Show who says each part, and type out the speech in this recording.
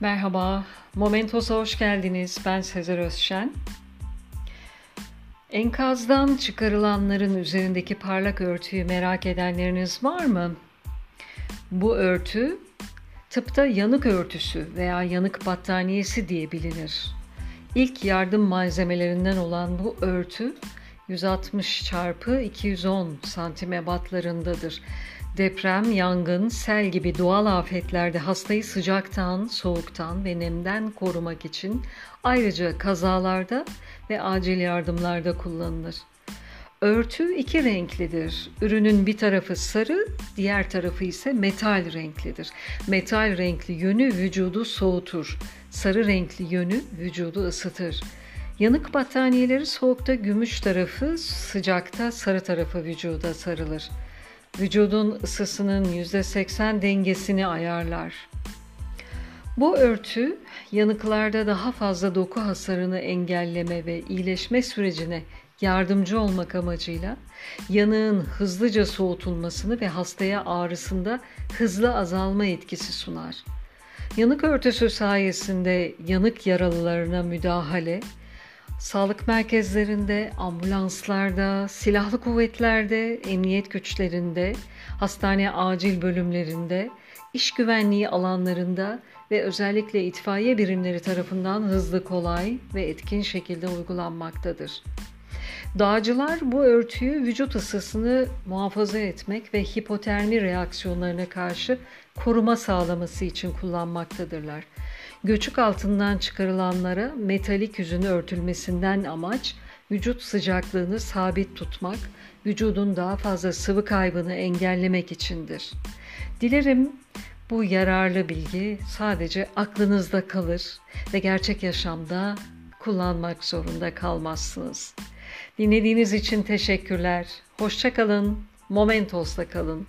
Speaker 1: Merhaba, Momentos'a hoş geldiniz. Ben Sezer Özşen. Enkazdan çıkarılanların üzerindeki parlak örtüyü merak edenleriniz var mı? Bu örtü tıpta yanık örtüsü veya yanık battaniyesi diye bilinir. İlk yardım malzemelerinden olan bu örtü 160 çarpı 210 santim ebatlarındadır Deprem, yangın, sel gibi doğal afetlerde hastayı sıcaktan, soğuktan ve nemden korumak için ayrıca kazalarda ve acil yardımlarda kullanılır. Örtü iki renklidir. Ürünün bir tarafı sarı, diğer tarafı ise metal renklidir. Metal renkli yönü vücudu soğutur. Sarı renkli yönü vücudu ısıtır. Yanık battaniyeleri soğukta gümüş tarafı, sıcakta sarı tarafı vücuda sarılır vücudun ısısının %80 dengesini ayarlar. Bu örtü yanıklarda daha fazla doku hasarını engelleme ve iyileşme sürecine yardımcı olmak amacıyla yanığın hızlıca soğutulmasını ve hastaya ağrısında hızlı azalma etkisi sunar. Yanık örtüsü sayesinde yanık yaralılarına müdahale, sağlık merkezlerinde, ambulanslarda, silahlı kuvvetlerde, emniyet güçlerinde, hastane acil bölümlerinde, iş güvenliği alanlarında ve özellikle itfaiye birimleri tarafından hızlı, kolay ve etkin şekilde uygulanmaktadır. Dağcılar bu örtüyü vücut ısısını muhafaza etmek ve hipotermi reaksiyonlarına karşı koruma sağlaması için kullanmaktadırlar. Göçük altından çıkarılanlara metalik yüzün örtülmesinden amaç vücut sıcaklığını sabit tutmak, vücudun daha fazla sıvı kaybını engellemek içindir. Dilerim bu yararlı bilgi sadece aklınızda kalır ve gerçek yaşamda kullanmak zorunda kalmazsınız. Dinlediğiniz için teşekkürler. Hoşçakalın. Momentos'ta kalın.